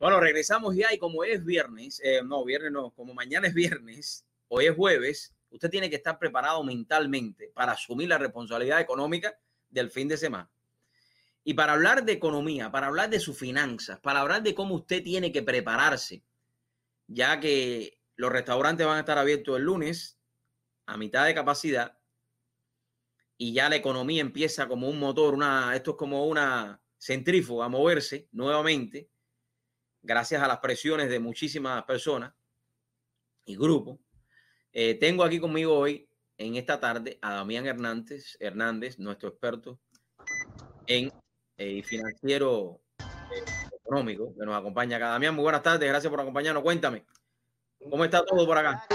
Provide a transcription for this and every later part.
Bueno, regresamos ya y como es viernes, eh, no, viernes no, como mañana es viernes, hoy es jueves, usted tiene que estar preparado mentalmente para asumir la responsabilidad económica del fin de semana. Y para hablar de economía, para hablar de sus finanzas, para hablar de cómo usted tiene que prepararse, ya que los restaurantes van a estar abiertos el lunes a mitad de capacidad y ya la economía empieza como un motor, una, esto es como una centrífuga a moverse nuevamente gracias a las presiones de muchísimas personas y grupos. Eh, tengo aquí conmigo hoy, en esta tarde, a Damián Hernández, Hernández nuestro experto en eh, financiero eh, económico, que nos acompaña acá. Damián, muy buenas tardes, gracias por acompañarnos. Cuéntame, ¿cómo está todo por acá?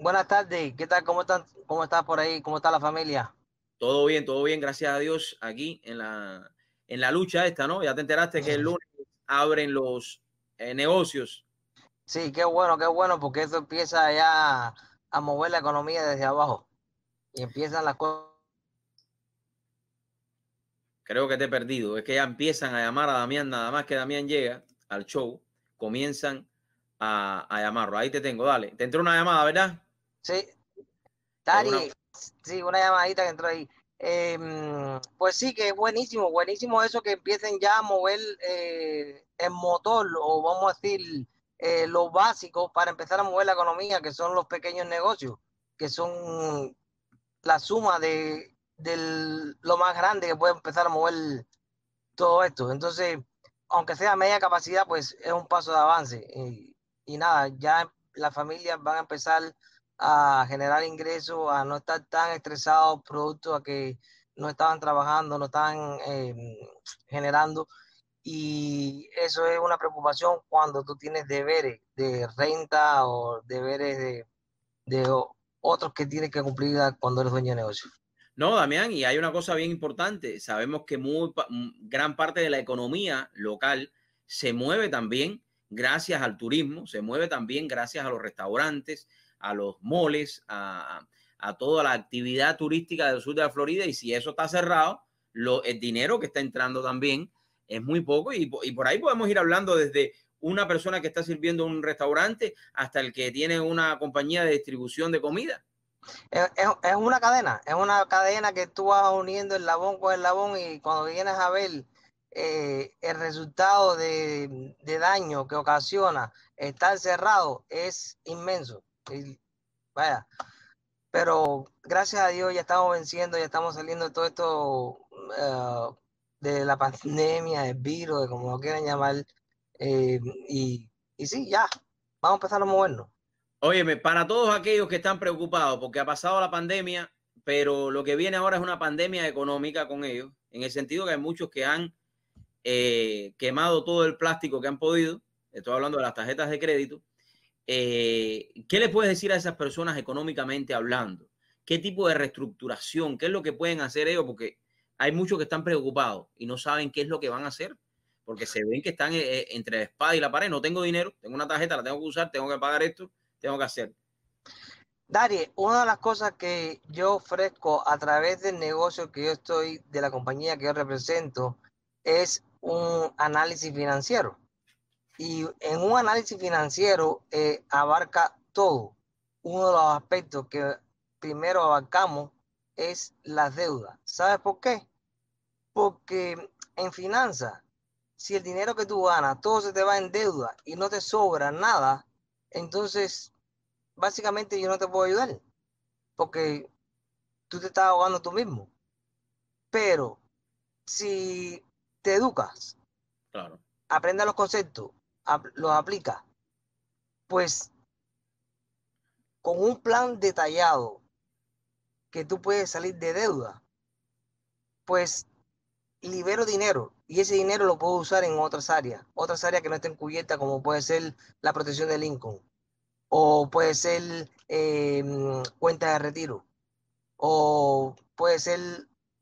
buenas tardes, ¿qué tal? ¿Cómo están? ¿Cómo está por ahí? ¿Cómo está la familia? Todo bien, todo bien, gracias a Dios, aquí en la, en la lucha esta, ¿no? Ya te enteraste que el lunes abren los eh, negocios. Sí, qué bueno, qué bueno, porque eso empieza ya a mover la economía desde abajo y empiezan las cosas. Creo que te he perdido. Es que ya empiezan a llamar a Damián, nada más que Damián llega al show, comienzan a, llamarlo. Ahí te tengo, dale. Te entró una llamada, ¿verdad? Sí. Dari, sí, una llamadita que entró ahí. Em, pues sí, que es buenísimo, buenísimo eso que empiecen ya a mover eh, el motor o vamos a decir eh, lo básico para empezar a mover la economía, que son los pequeños negocios, que son la suma de, lo más grande que puede empezar a mover todo esto. Entonces, aunque sea media capacidad, pues es un paso de avance. Y, y nada, ya las familias van a empezar a generar ingresos, a no estar tan estresados producto a que no estaban trabajando, no estaban em, generando. Y eso es una preocupación cuando tú tienes deberes de renta o deberes de, de otros que tienes que cumplir cuando eres dueño de negocio. No, Damián, y hay una cosa bien importante. Sabemos que muy, gran parte de la economía local se mueve también gracias al turismo, se mueve también gracias a los restaurantes, a los moles, a, toda la actividad turística del sur de la Florida. Y si eso está cerrado, lo, el dinero que está entrando también es muy poco. Y, por ahí podemos ir hablando desde una persona que está sirviendo un restaurante hasta el que tiene una compañía de distribución de comida. Es, una cadena, es una cadena que tú vas uniendo el labón con el labón y cuando vienes a ver eh, el resultado de, de, daño que ocasiona estar cerrado es inmenso vaya, pero gracias a Dios ya estamos venciendo, ya estamos saliendo de todo esto eh, de la pandemia, del virus, de como lo quieran llamar. Eh, y, y sí, ya, vamos a empezar a movernos. Óyeme, para todos aquellos que están preocupados porque ha pasado la pandemia, pero lo que viene ahora es una pandemia económica con ellos, en el sentido que hay muchos que han eh, quemado todo el plástico que han podido, estoy hablando de las tarjetas de crédito, eh, ¿Qué le puedes decir a esas personas económicamente hablando? ¿Qué tipo de reestructuración? ¿Qué es lo que pueden hacer ellos? Porque hay muchos que están preocupados y no saben qué es lo que van a hacer, porque se ven que están eh, entre la espada y la pared. No tengo dinero, tengo una tarjeta, la tengo que usar, tengo que pagar esto, tengo que hacer. Dari, una de las cosas que yo ofrezco a través del negocio que yo estoy, de la compañía que yo represento, es un análisis financiero. Y en un análisis financiero eh, abarca todo. Uno de los aspectos que primero abarcamos es las deudas. ¿Sabes por qué? Porque en finanzas, si el dinero que tú ganas, todo se te va en deuda y no te sobra nada, entonces básicamente yo no te puedo ayudar. Porque tú te estás ahogando tú mismo. Pero si te educas, claro. aprendes los conceptos los aplica, pues con un plan detallado que tú puedes salir de deuda, pues libero dinero y ese dinero lo puedo usar en otras áreas, otras áreas que no estén cubiertas como puede ser la protección del income o puede ser em, cuenta de retiro o puede ser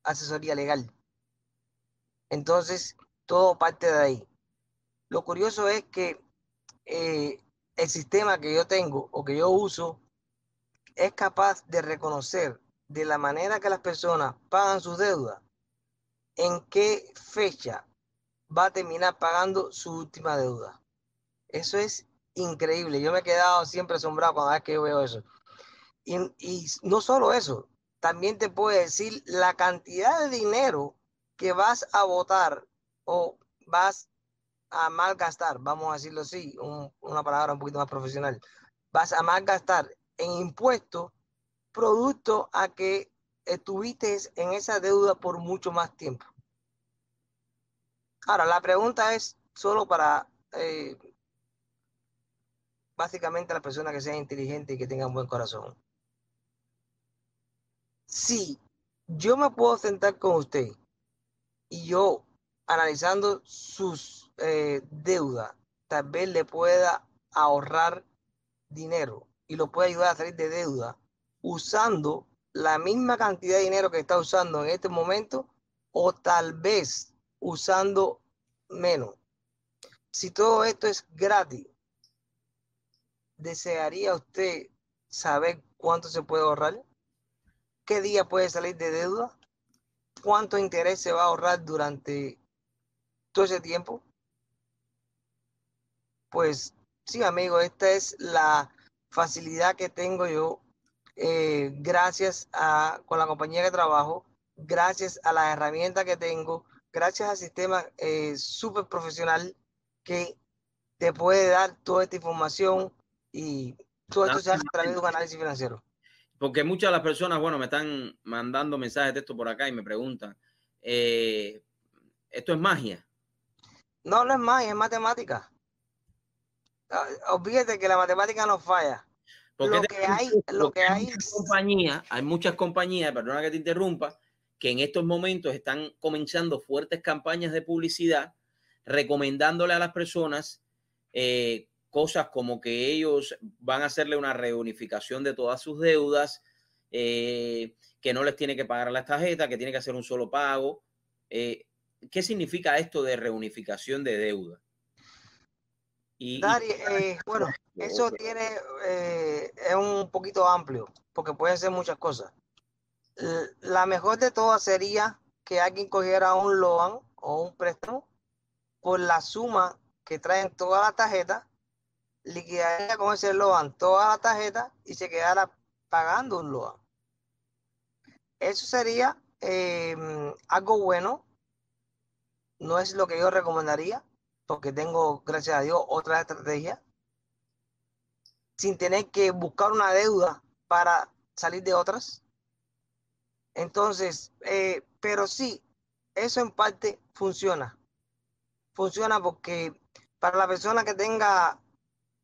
asesoría legal. Entonces, todo parte de ahí. Lo curioso es que eh, el sistema que yo tengo o que yo uso es capaz de reconocer de la manera que las personas pagan sus deudas, en qué fecha va a terminar pagando su última deuda. Eso es increíble. Yo me he quedado siempre asombrado cuando vez que yo veo eso. Y, no solo eso, también te puedo decir la cantidad de dinero que vas a votar o vas a malgastar, vamos a decirlo así, una palabra un poquito más profesional, vas a malgastar en impuestos producto a que estuviste en esa deuda por mucho más tiempo. Ahora, la pregunta es solo para eh, básicamente la persona que sea inteligente y que tenga un buen corazón. Si yo me puedo sentar con usted y yo analizando sus eh, deudas, tal vez le pueda ahorrar dinero y lo pueda ayudar a salir de deuda usando la misma cantidad de dinero que está usando en este momento o tal vez usando menos. Si todo esto es gratis, ¿desearía usted saber cuánto se puede ahorrar? ¿Qué día puede salir de deuda? ¿Cuánto interés se va a ahorrar durante todo ese tiempo? Pues sí, amigo, esta es la facilidad que tengo yo eh, gracias a con la compañía que trabajo, gracias a las herramientas que tengo, gracias al sistema eh, súper profesional que te puede dar toda esta información y todo esto se hace a través de un análisis financiero. Porque muchas de las personas, bueno, me están mandando mensajes de esto por acá y me preguntan, eh, ¿esto es magia? No, no es magia, es matemática. Ah, olvídate que la matemática no falla. Porque lo que hay, lo que hay, muchas compañías, hay muchas compañías, perdona que te interrumpa, que en estos momentos están comenzando fuertes campañas de publicidad recomendándole a las personas eh, cosas como que ellos van a hacerle una reunificación de todas sus deudas, eh, que no les tiene que pagar las tarjetas, que tiene que hacer un solo pago. Eh, ¿Qué significa esto de reunificación de deuda? Y, eh, bueno, eso tiene, es un poquito amplio, porque pueden ser muchas cosas. La mejor de todas sería que alguien cogiera un loan o un préstamo por la suma que traen todas las tarjetas liquidaría con ese loan toda la tarjeta y se quedara pagando un loan. Eso sería eh, algo bueno. No es lo que yo recomendaría, porque tengo, gracias a Dios, otra estrategia. Sin tener que buscar una deuda para salir de otras. Entonces, eh, pero sí, eso en parte funciona. Funciona porque para la persona que tenga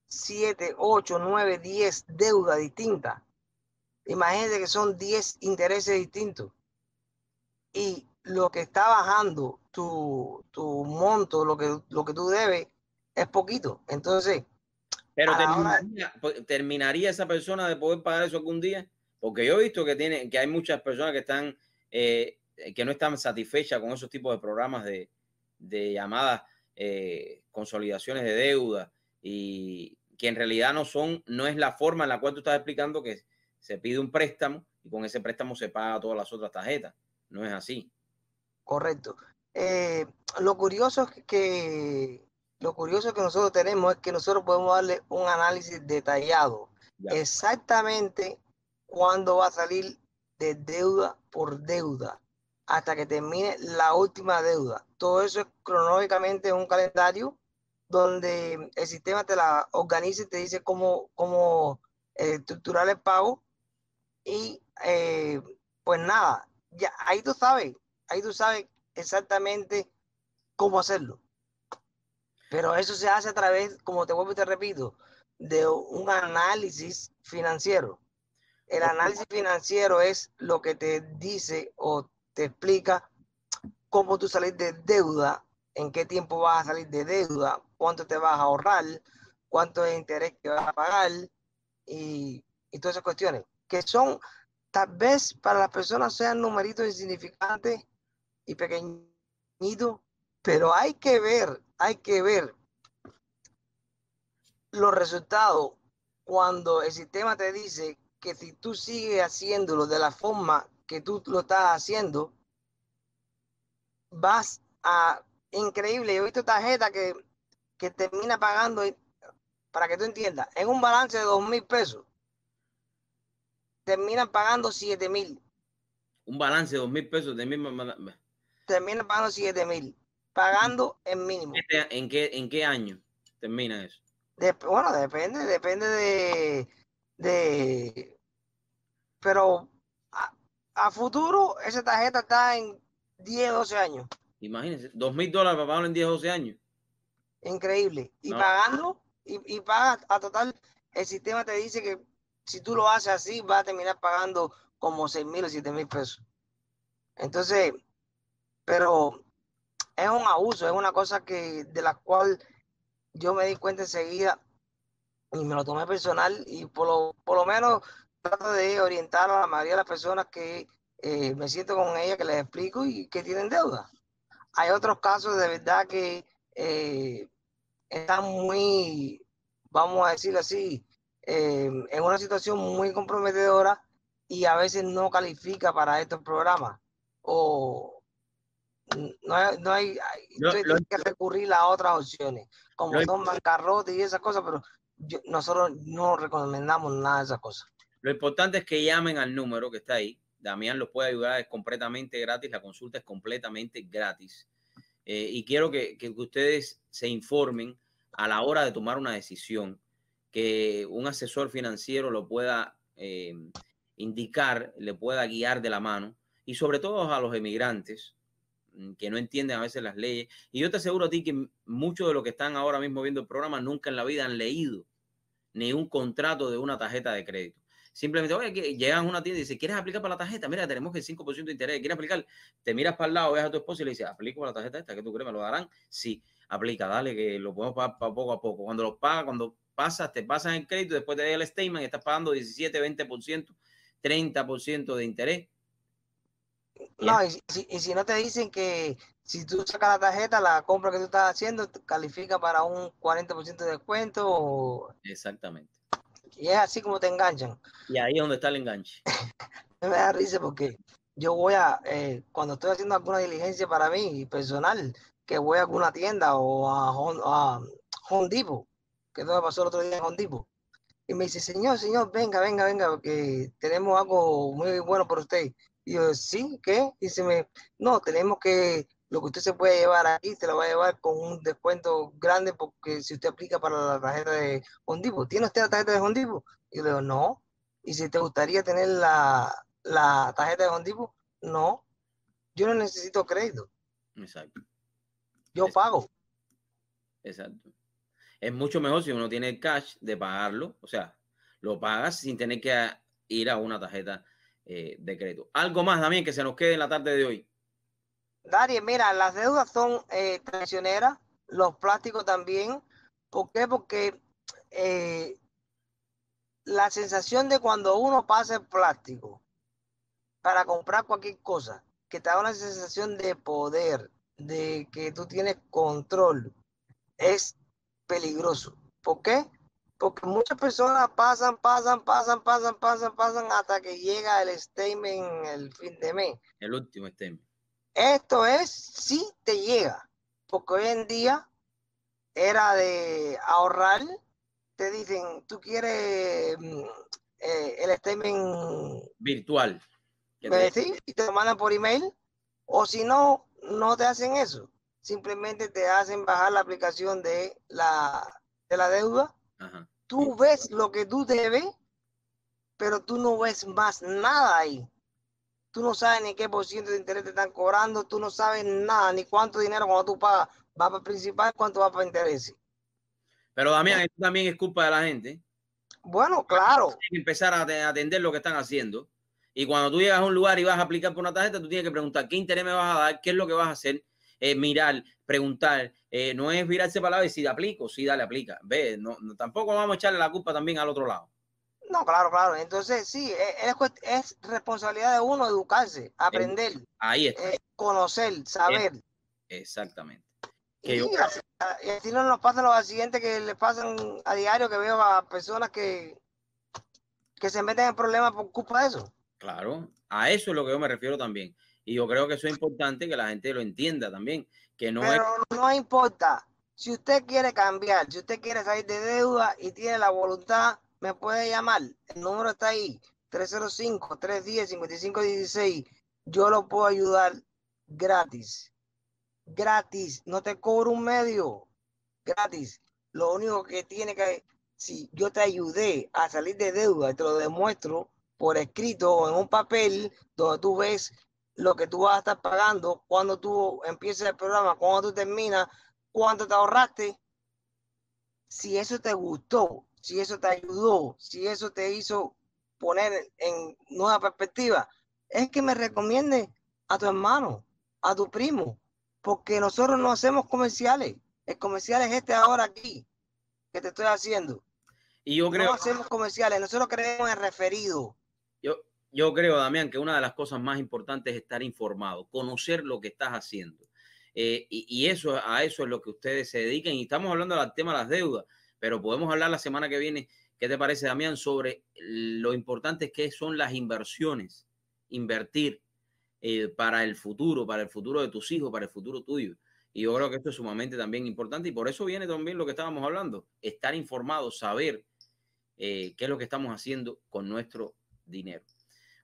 7, 8, 9, 10 deudas distintas. Imagínate que son 10 intereses distintos. Y lo que está bajando tu, tu monto, lo que, lo que tú debes, es poquito. Entonces. Pero terminaría, esa persona de poder pagar eso algún día. Porque yo he visto que, tiene, que hay muchas personas que están eh, que no están satisfechas con esos tipos de programas de, de llamadas eh, consolidaciones de deuda y, que en realidad no son, no es la forma en la cual tú estás explicando que se pide un préstamo y con ese préstamo se paga todas las otras tarjetas. No es así. Correcto. Eh, lo curioso es que lo curioso que nosotros tenemos es que nosotros podemos darle un análisis detallado exactamente cuándo va a salir de deuda por deuda hasta que termine la última deuda. Todo eso es cronológicamente en un calendario donde el sistema te la organiza y te dice cómo, cómo eh, estructurar el pago. Y eh, pues nada, ya ahí tú sabes, ahí tú sabes exactamente cómo hacerlo. Pero eso se hace a través, como te vuelvo y te repito, de un análisis financiero. El análisis financiero es lo que te dice o te explica cómo tú salir de deuda, en qué tiempo vas a salir de deuda, cuánto te vas a ahorrar, cuánto es interés que vas a pagar y, todas esas cuestiones, que son tal vez para las personas sean numeritos insignificantes y pequeñitos, pero hay que ver, hay que ver los resultados cuando el sistema te dice que si tú sigues haciéndolo de la forma que tú lo estás haciendo, vas a increíble. Yo he visto tarjeta que que termina pagando para que tú entiendas, en un balance de dos mil pesos, terminan pagando siete mil. Un balance de dos mil pesos, de misma Terminan pagando siete mil, pagando en mínimo. ¿En qué, ¿En qué año termina eso? bueno, depende, depende de, de pero a, futuro esa tarjeta está en 10, 12 años. Imagínense, dos mil dólares para pagarlo en 10, 12 años. Increíble. Y pagando, y, y pagas a total, el sistema te dice que si tú lo haces así, vas a terminar pagando como 6 mil o 7 mil pesos. Entonces, pero es un abuso, es una cosa que de la cual yo me di cuenta enseguida y me lo tomé personal y por lo, por lo menos trato de orientar a la mayoría de las personas que eh, me siento con ella, que les explico y que tienen deuda. Hay otros casos de verdad que eh, están muy, vamos a decirlo así, eh, en una situación muy comprometedora y a veces no califica para estos programas. O no hay, no hay, que recurrir a otras opciones, como son bancarrotas y esas cosas, pero nosotros no recomendamos nada de esas cosas. Lo importante es que llamen al número que está ahí. Damián los puede ayudar, es completamente gratis, la consulta es completamente gratis. Eh, y quiero que, que, ustedes se informen a la hora de tomar una decisión, que un asesor financiero lo pueda eh, indicar, le pueda guiar de la mano, y sobre todo a los emigrantes mm, que no entienden a veces las leyes. Y yo te aseguro a ti que muchos de los que están ahora mismo viendo el programa nunca en la vida han leído ni un contrato de una tarjeta de crédito. Simplemente, oye, que llegan a una tienda y dicen, ¿quieres aplicar para la tarjeta? Mira, tenemos que el 5% de interés. ¿Quieres aplicar? Te miras para el lado, ves a tu esposo y le dices, ¿aplico para la tarjeta esta? ¿Qué tú crees? ¿Me lo darán? Sí, aplica, dale, que lo podemos pagar poco a poco. Cuando lo pagas, cuando pasas, te pasan el crédito, después te da el statement, estás pagando 17, 20%, 30% de interés. No, y si, no te dicen que si tú sacas la tarjeta, la compra que tú estás haciendo califica para un 40% de descuento. Exactamente. Y es así como te enganchan. Y ahí es donde está el enganche. me da risa porque yo voy a, eh, cuando estoy haciendo alguna diligencia para mí personal, que voy a alguna tienda o a, a Home Depot, que todo me pasó el otro día en Home Depot, y me dice, señor, señor, venga, venga, venga, porque tenemos algo muy bueno por usted. Y yo, sí, ¿qué? Dice, no, tenemos que lo que usted se puede llevar aquí, se lo va a llevar con un descuento grande porque si usted aplica para la tarjeta de Hondipo, ¿tiene usted la tarjeta de Hondipo? Y yo le digo, no. ¿Y si te gustaría tener la, tarjeta de Hondipo? No. Yo no necesito crédito. Exacto. Yo pago. Exacto. Es mucho mejor si uno tiene el cash de pagarlo, o sea, lo pagas sin tener que ir a una tarjeta eh, de crédito. Algo más también que se nos quede en la tarde de hoy. Darie, mira, las deudas son eh, traicioneras, los plásticos también. ¿Por qué? Porque eh, la sensación de cuando uno pasa el plástico para comprar cualquier cosa, que te da una sensación de poder, de que tú tienes control, es peligroso. ¿Por qué? Porque muchas personas pasan, pasan, pasan, pasan, pasan, pasan hasta que llega el statement el fin de mes. El último statement. Esto es si te llega, porque hoy en día era de ahorrar, te dicen, tú quieres mm, eh, el statement virtual. Sí, y te lo mandan por email, o si no, no te hacen eso. Simplemente te hacen bajar la aplicación de la, de la deuda. Tú ves lo que tú debes, pero tú no ves más nada ahí tú no sabes ni qué por ciento de interés te están cobrando, tú no sabes nada, ni cuánto dinero cuando tú pagas va para principal, cuánto va para interés. Pero Damián, esto también es culpa de la gente. Bueno, claro. Tienes que empezar a atender lo que están haciendo. Y cuando tú llegas a un lugar y vas a aplicar por una tarjeta, tú tienes que preguntar qué interés me vas a dar, qué es lo que vas a hacer, eh, mirar, preguntar. Eh, no es virarse para la y si te aplico, sí, dale, aplica. Ve, no, tampoco vamos a echarle la culpa también al otro lado. No, claro, claro. Entonces, sí, e, es, es responsabilidad de uno educarse, aprender, Ahí está. Eh, conocer, saber. Exactamente. y, así, no nos pasan los accidentes que le pasan a diario, que veo a personas que, que se meten en problemas por culpa de eso. Claro, a eso es lo que yo me refiero también. Y yo creo que eso es importante que la gente lo entienda también. Que no Pero no importa Si usted quiere cambiar, si usted quiere salir de deuda y tiene la voluntad, me puede llamar. El número está ahí, 305-310-5516. Yo lo puedo ayudar gratis. Gratis. No te cobro un medio. Gratis. Lo único que tiene que, si yo te ayudé a salir de deuda, te lo demuestro por escrito o en un papel donde tú ves lo que tú vas a estar pagando cuando tú empieces el programa, cuando tú terminas, cuánto te ahorraste. Si eso te gustó, si eso te ayudó, si eso te hizo poner en nueva perspectiva, es que me recomiende a tu hermano, a tu primo, porque nosotros no hacemos comerciales. El comercial es este ahora aquí que te estoy haciendo. Y yo creo. No hacemos comerciales, nosotros creemos en referido. Yo, yo creo, Damián, que una de las cosas más importantes es estar informado, conocer lo que estás haciendo. Eh, y, eso, a eso es lo que ustedes se dedican. Y estamos hablando del tema de las deudas, pero podemos hablar la semana que viene, ¿qué te parece, Damián, sobre lo importante que son las inversiones? Invertir eh, para el futuro, para el futuro de tus hijos, para el futuro tuyo. Y yo creo que esto es sumamente también importante y por eso viene también lo que estábamos hablando, estar informado, saber eh, qué es lo que estamos haciendo con nuestro dinero.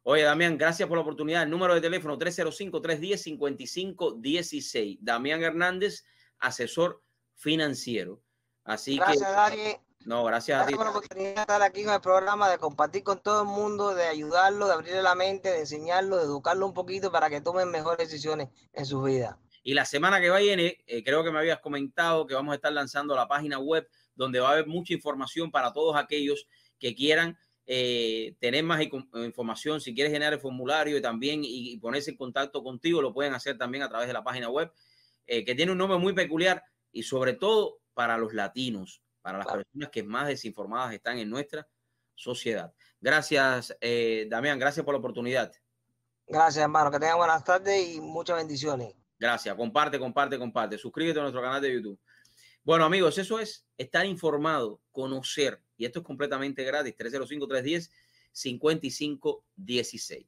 Oye, Damián, gracias por la oportunidad. El número de teléfono 305-310-5516. Damián Hernández, asesor financiero. Así gracias, que... Dari. No, gracias, gracias a ti. por la oportunidad de estar aquí en el programa, de compartir con todo el mundo, de ayudarlo, de abrirle la mente, de enseñarlo, de educarlo un poquito para que tomen mejores decisiones en su vida. Y la semana que viene, eh, creo que me habías comentado que vamos a estar lanzando la página web donde va a haber mucha información para todos aquellos que quieran eh, tener más información, si quieres llenar el formulario y también y, y, ponerse en contacto contigo, lo pueden hacer también a través de la página web, eh, que tiene un nombre muy peculiar y sobre todo para los latinos, para las claro. personas que más desinformadas están en nuestra sociedad. Gracias, eh, Damián, gracias por la oportunidad. Gracias, hermano, que tengan buenas tardes y muchas bendiciones. Gracias, comparte, comparte, comparte. Suscríbete a nuestro canal de YouTube. Bueno, amigos, eso es estar informado, conocer, y esto es completamente gratis, 305-310-5516.